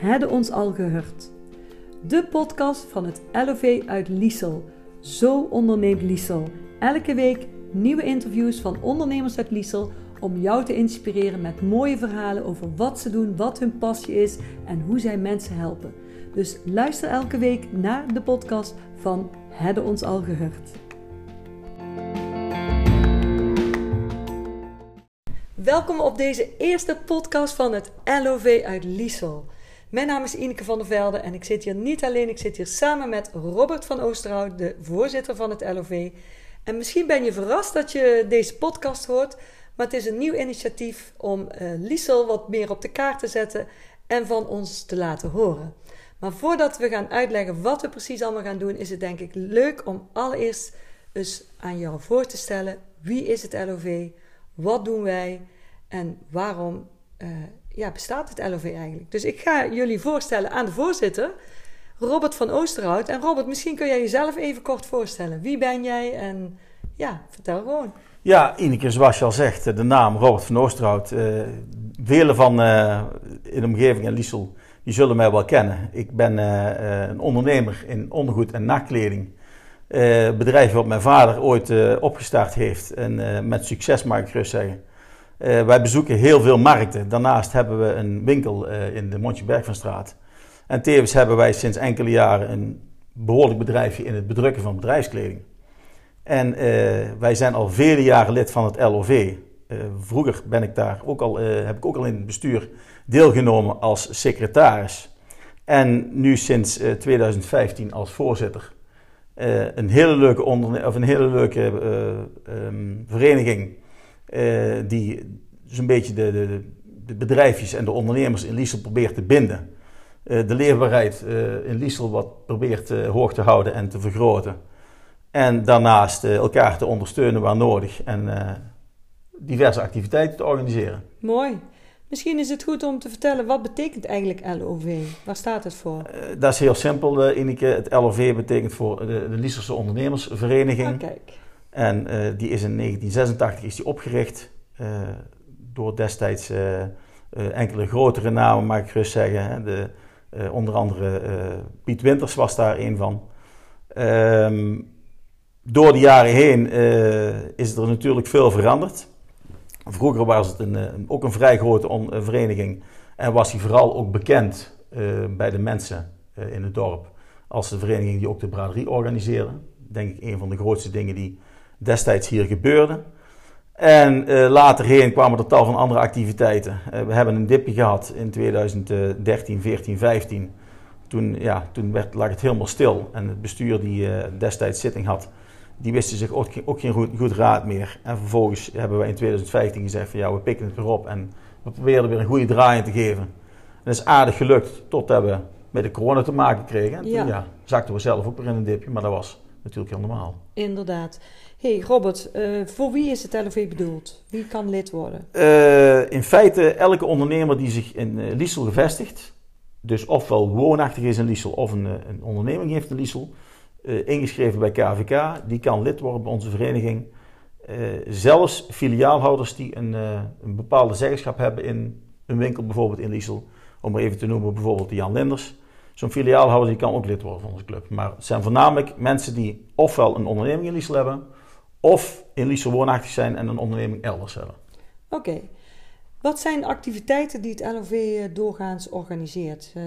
Hadden ons al gehoord. De podcast van het LOV uit Liesel. Zo onderneemt Liesel. Elke week nieuwe interviews van ondernemers uit Liesel om jou te inspireren met mooie verhalen over wat ze doen, wat hun passie is en hoe zij mensen helpen. Dus luister elke week naar de podcast van Hadden ons al gehoord. Welkom op deze eerste podcast van het LOV uit Liesel. Mijn naam is Ineke van der Velde en ik zit hier niet alleen, ik zit hier samen met Robert van Oosterhout, de voorzitter van het LOV. En misschien ben je verrast dat je deze podcast hoort, maar het is een nieuw initiatief om uh, Liesel wat meer op de kaart te zetten en van ons te laten horen. Maar voordat we gaan uitleggen wat we precies allemaal gaan doen, is het denk ik leuk om allereerst eens aan jou voor te stellen: wie is het LOV? Wat doen wij? En waarom uh, ja, bestaat het LOV eigenlijk? Dus ik ga jullie voorstellen aan de voorzitter, Robert van Oosterhout. En Robert, misschien kun jij jezelf even kort voorstellen. Wie ben jij? En ja, vertel gewoon. Ja, Ineke, zoals je al zegt, de naam Robert van Oosterhout. Uh, velen van uh, in de omgeving in Liesel, die zullen mij wel kennen. Ik ben een ondernemer in ondergoed en nachtkleding. bedrijf wat mijn vader ooit opgestart heeft. En met succes mag ik gerust zeggen. Uh, wij bezoeken heel veel markten. Daarnaast hebben we een winkel uh, in de Montjebergvanstraat. En tevens hebben wij sinds enkele jaren een behoorlijk bedrijfje in het bedrukken van bedrijfskleding. En uh, wij zijn al vele jaren lid van het LOV. vroeger ben ik daar ook al, heb ik ook al in het bestuur deelgenomen als secretaris. En nu sinds 2015 als voorzitter. een hele leuke, of een hele leuke um, vereniging uh, die zo'n beetje de, de, de, bedrijfjes en de ondernemers in Liesel probeert te binden. Uh, de leerbaarheid uh, in Liesel wat probeert hoog te houden en te vergroten. En daarnaast elkaar te ondersteunen waar nodig en diverse activiteiten te organiseren. Mooi. Misschien is het goed om te vertellen, wat betekent eigenlijk LOV? Waar staat het voor? dat is heel simpel, Ineke. Het LOV betekent voor de, de Lieselse Ondernemersvereniging. Ah, kijk. En uh, die is in 1986 is die opgericht uh, door destijds uh, enkele grotere namen, mag ik gerust zeggen. Hè. De, onder andere Piet Winters was daar een van. Um, door de jaren heen is er natuurlijk veel veranderd. Vroeger was het een, ook een vrij grote vereniging en was hij vooral ook bekend bij de mensen in het dorp als de vereniging die ook de braderie organiseerde. Denk ik een van de grootste dingen die destijds hier gebeurde. En uh, later heen kwamen er tal van andere activiteiten. Uh, we hebben een dipje gehad in 2013, 14, 15. Toen, ja, toen werd, lag het helemaal stil. En het bestuur die uh, destijds zitting had, die wisten zich ook, ook geen goed, goed, raad meer. En vervolgens hebben we in 2015 gezegd van ja, we pikken het weer op en we proberen weer een goede draai te geven. En dat is aardig gelukt totdat we met de corona te maken kregen. En toen ja. ja zakten we zelf ook weer in een dipje, maar dat was natuurlijk heel normaal. Inderdaad hey Robert, uh, voor wie is het LOV bedoeld? Wie kan lid worden? Uh, in feite elke ondernemer die zich in uh, Liesel gevestigt, dus ofwel woonachtig is in Liesel of een, een onderneming heeft in Liesel, ingeschreven bij KVK, die kan lid worden bij onze vereniging. zelfs filiaalhouders die een, een, bepaalde zeggenschap hebben in een winkel, bijvoorbeeld in Liesel, om er even te noemen, bijvoorbeeld de Jan Linders. Zo'n filiaalhouder die kan ook lid worden van onze club. Maar het zijn voornamelijk mensen die ofwel een onderneming in Liesel hebben, of in Liesel woonachtig zijn en een onderneming elders hebben. Oké. Wat zijn activiteiten die het LOV eh, doorgaans organiseert? Uh,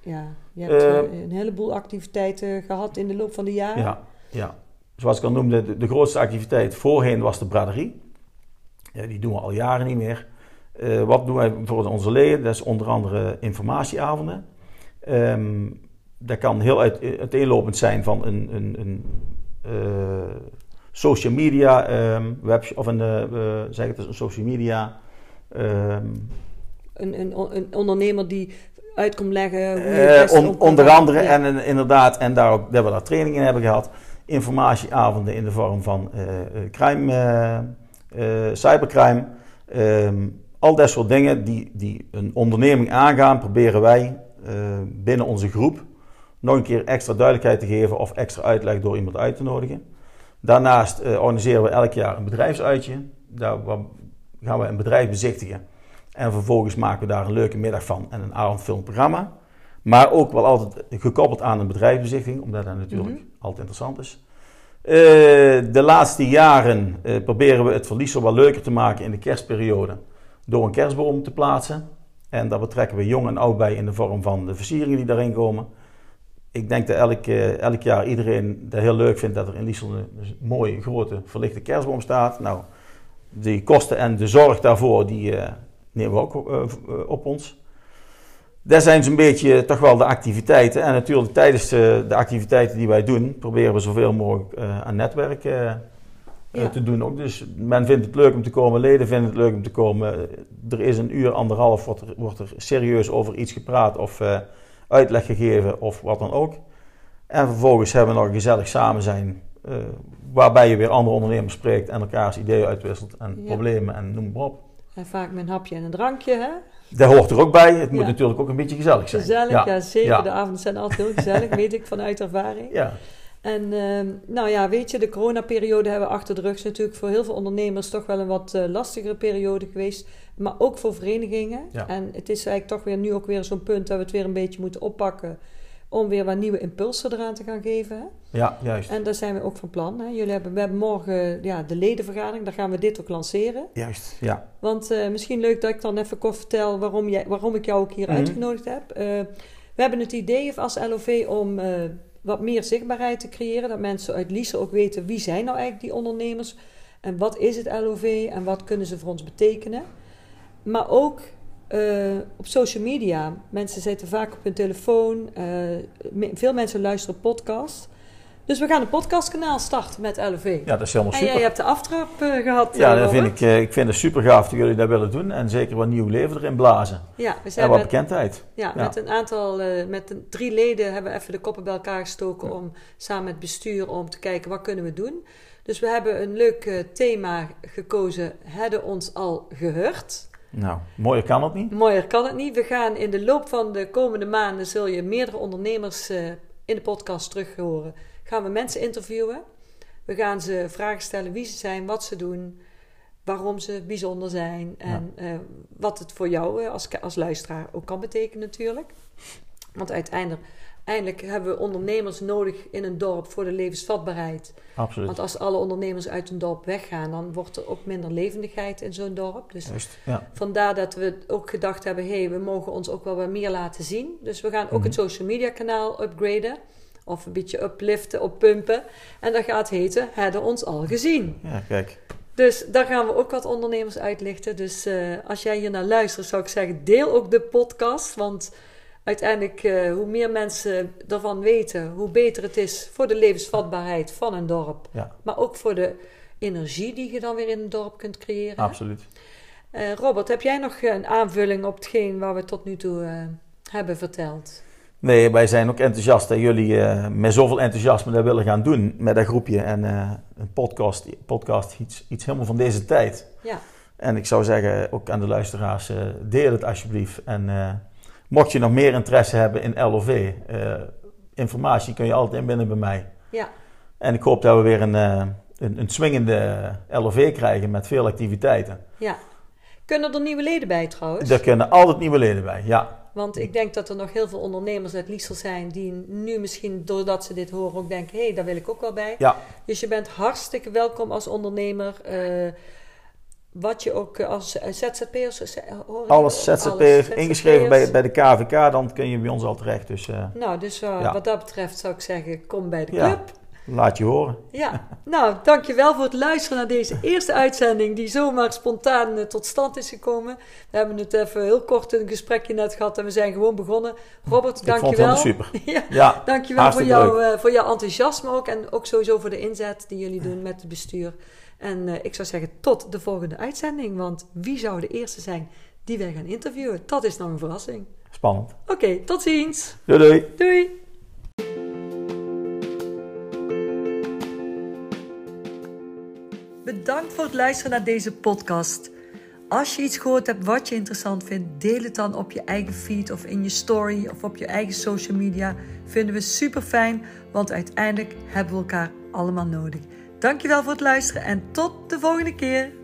ja, je hebt uh, een heleboel activiteiten gehad in de loop van de jaren. Ja, ja. zoals ik al noemde, de, de grootste activiteit voorheen was de braderie. Ja, die doen we al jaren niet meer. Uh, wat doen wij voor onze leden? Dat is onder andere informatieavonden. Um, dat kan heel uit, uiteenlopend zijn van een, een, een social media um, web, of een, uh, zeg het eens, een social media. Um, een, een, een, ondernemer die uit komt leggen hoe je uh, on, Onder andere, ja. en inderdaad, en daar ook, dat we daar training in hebben gehad. Informatieavonden in de vorm van uh, crime, cybercrime. Um, al dat soort dingen die, die een onderneming aangaan, proberen wij binnen onze groep nog een keer extra duidelijkheid te geven of extra uitleg door iemand uit te nodigen. Daarnaast uh, organiseren we elk jaar een bedrijfsuitje. Daar gaan we een bedrijf bezichtigen. En vervolgens maken we daar een leuke middag van en een avondfilmprogramma. Maar ook wel altijd gekoppeld aan een bedrijfsbezichtiging, omdat dat natuurlijk Mhm. altijd interessant is. Eh, de laatste jaren eh, proberen we het verlies wel leuker te maken in de kerstperiode door een kerstboom te plaatsen. En daar betrekken we jong en oud bij in de vorm van de versieringen die daarin komen. Ik denk dat elk, eh, elk jaar iedereen dat heel leuk vindt dat er in Liesel een, een mooie, grote, verlichte kerstboom staat. Nou, die kosten en de zorg daarvoor, die eh, nemen we ook op, eh, op ons. Dat zijn zo'n beetje toch wel de activiteiten. En natuurlijk tijdens eh, de activiteiten die wij doen, proberen we zoveel mogelijk aan netwerk eh, Ja. te doen ook. Dus men vindt het leuk om te komen, leden vinden het leuk om te komen. Er is een uur, anderhalf, wordt er, wordt er serieus over iets gepraat of uitleg gegeven of wat dan ook. En vervolgens hebben we nog gezellig samen zijn, eh, waarbij je weer andere ondernemers spreekt en elkaars ideeën uitwisselt en Ja. problemen en noem maar op. En vaak met een hapje en een drankje, hè? Dat hoort er ook bij. Het moet natuurlijk ook een beetje gezellig zijn. Gezellig, ja, zeker. Ja. De avonden zijn altijd heel gezellig, weet ik vanuit ervaring. Ja. En ehm, nou ja, weet je, de coronaperiode hebben we achter de rug. is natuurlijk voor heel veel ondernemers toch wel een wat eh, lastigere periode geweest. Maar ook voor verenigingen. Ja. En het is eigenlijk toch weer nu ook weer zo'n punt dat we het weer een beetje moeten oppakken. Om weer wat nieuwe impulsen eraan te gaan geven. Hè? ja, juist. En daar zijn we ook van plan. Hè? Jullie hebben, we hebben morgen ja, de ledenvergadering. Daar gaan we dit ook lanceren. Juist, ja. Want eh, misschien leuk dat ik dan even kort vertel waarom, jij, waarom ik jou ook hier Mhm. uitgenodigd heb. Eh, we hebben het idee als LOV om wat meer zichtbaarheid te creëren. Dat mensen uit Liesel ook weten wie zijn nou eigenlijk die ondernemers. En wat is het LOV en wat kunnen ze voor ons betekenen. Maar ook eh, op social media. Mensen zitten vaak op hun telefoon. eh, veel mensen luisteren podcast. Dus we gaan een podcastkanaal starten met LOV. Ja, dat is helemaal en super. jij hebt de aftrap eh, gehad. Ja, eh, dat vind ik, eh, ik vind het super gaaf dat jullie dat willen doen. En zeker wat nieuw leven erin blazen. Ja, we En zijn wat met, bekendheid. ja, ja. met een aantal, met een, drie leden hebben we even de koppen bij elkaar gestoken om samen met bestuur om te kijken wat kunnen we doen. Dus we hebben een leuk thema gekozen, hadden ons al gehoord. Nou, mooier kan het niet. Mooier kan het niet. We gaan in de loop van de komende maanden, zul je meerdere ondernemers in de podcast terug horen. Gaan we mensen interviewen. We gaan ze vragen stellen wie ze zijn, wat ze doen, waarom ze bijzonder zijn en eh, wat het voor jou eh, als, als luisteraar ook kan betekenen natuurlijk. Want uiteindelijk, uiteindelijk hebben we ondernemers nodig in een dorp voor de levensvatbaarheid. Absoluut. Want als alle ondernemers uit een dorp weggaan, dan wordt er ook minder levendigheid in zo'n dorp. Dus Juist, ja. Vandaar dat we ook gedacht hebben, hé, hey, we mogen ons ook wel wat meer laten zien. Dus we gaan ook Mhm. het social media kanaal upgraden. Of een beetje upliften, oppumpen. En dat gaat heten, hadden ons al gezien. ja, kijk. Dus daar gaan we ook wat ondernemers uitlichten. Dus eh, als jij hier naar luistert, zou ik zeggen, deel ook de podcast. Want uiteindelijk, eh, hoe meer mensen ervan weten, hoe beter het is voor de levensvatbaarheid van een dorp. Ja, Maar ook voor de energie die je dan weer in een dorp kunt creëren. absoluut. Eh, Robert, heb jij nog een aanvulling op hetgeen waar we tot nu toe hebben verteld? Nee, wij zijn ook enthousiast dat jullie eh, met zoveel enthousiasme dat willen gaan doen met dat groepje. En eh, een podcast, podcast iets, iets helemaal van deze tijd. Ja, En ik zou zeggen, ook aan de luisteraars, eh, deel het alsjeblieft. En mocht je nog meer interesse hebben in LOV, informatie kun je altijd inbinnen bij mij. ja, En ik hoop dat we weer een, een, een swingende LOV krijgen met veel activiteiten. ja. Kunnen er nieuwe leden bij trouwens? Daar kunnen altijd nieuwe leden bij, ja. Want ik denk dat er nog heel veel ondernemers uit Liesel zijn die nu misschien doordat ze dit horen ook denken, hé, hey, daar wil ik ook wel bij. Ja, Dus je bent hartstikke welkom als ondernemer. eh, wat je ook eh, als eh, ZZP'ers... hoor alles ZZP'er ingeschreven bij, bij de KVK, dan kun je bij ons al terecht. Dus Nou, dus Ja. wat dat betreft zou ik zeggen, kom bij de Ja. Laat je horen. Ja, nou, dankjewel voor het luisteren naar deze eerste uitzending die zomaar spontaan eh, tot stand is gekomen. We hebben het even heel kort een gesprekje net gehad en we zijn gewoon begonnen. Robert, Ik vond het dankjewel. super. ja, Ja, dankjewel voor, jou, eh, voor jouw enthousiasme ook en ook sowieso voor de inzet die jullie doen met het bestuur. En eh, ik zou zeggen tot de volgende uitzending, want wie zou de eerste zijn die wij gaan interviewen? Dat is nog een verrassing. Spannend. Oké, tot ziens. Doei doei. Doei. Voor het luisteren naar deze podcast. Als je iets gehoord hebt wat je interessant vindt, deel het dan op je eigen feed of in je story of op je eigen social media. Vinden we super fijn, want uiteindelijk hebben we elkaar allemaal nodig. Dankjewel voor het luisteren en tot de volgende keer.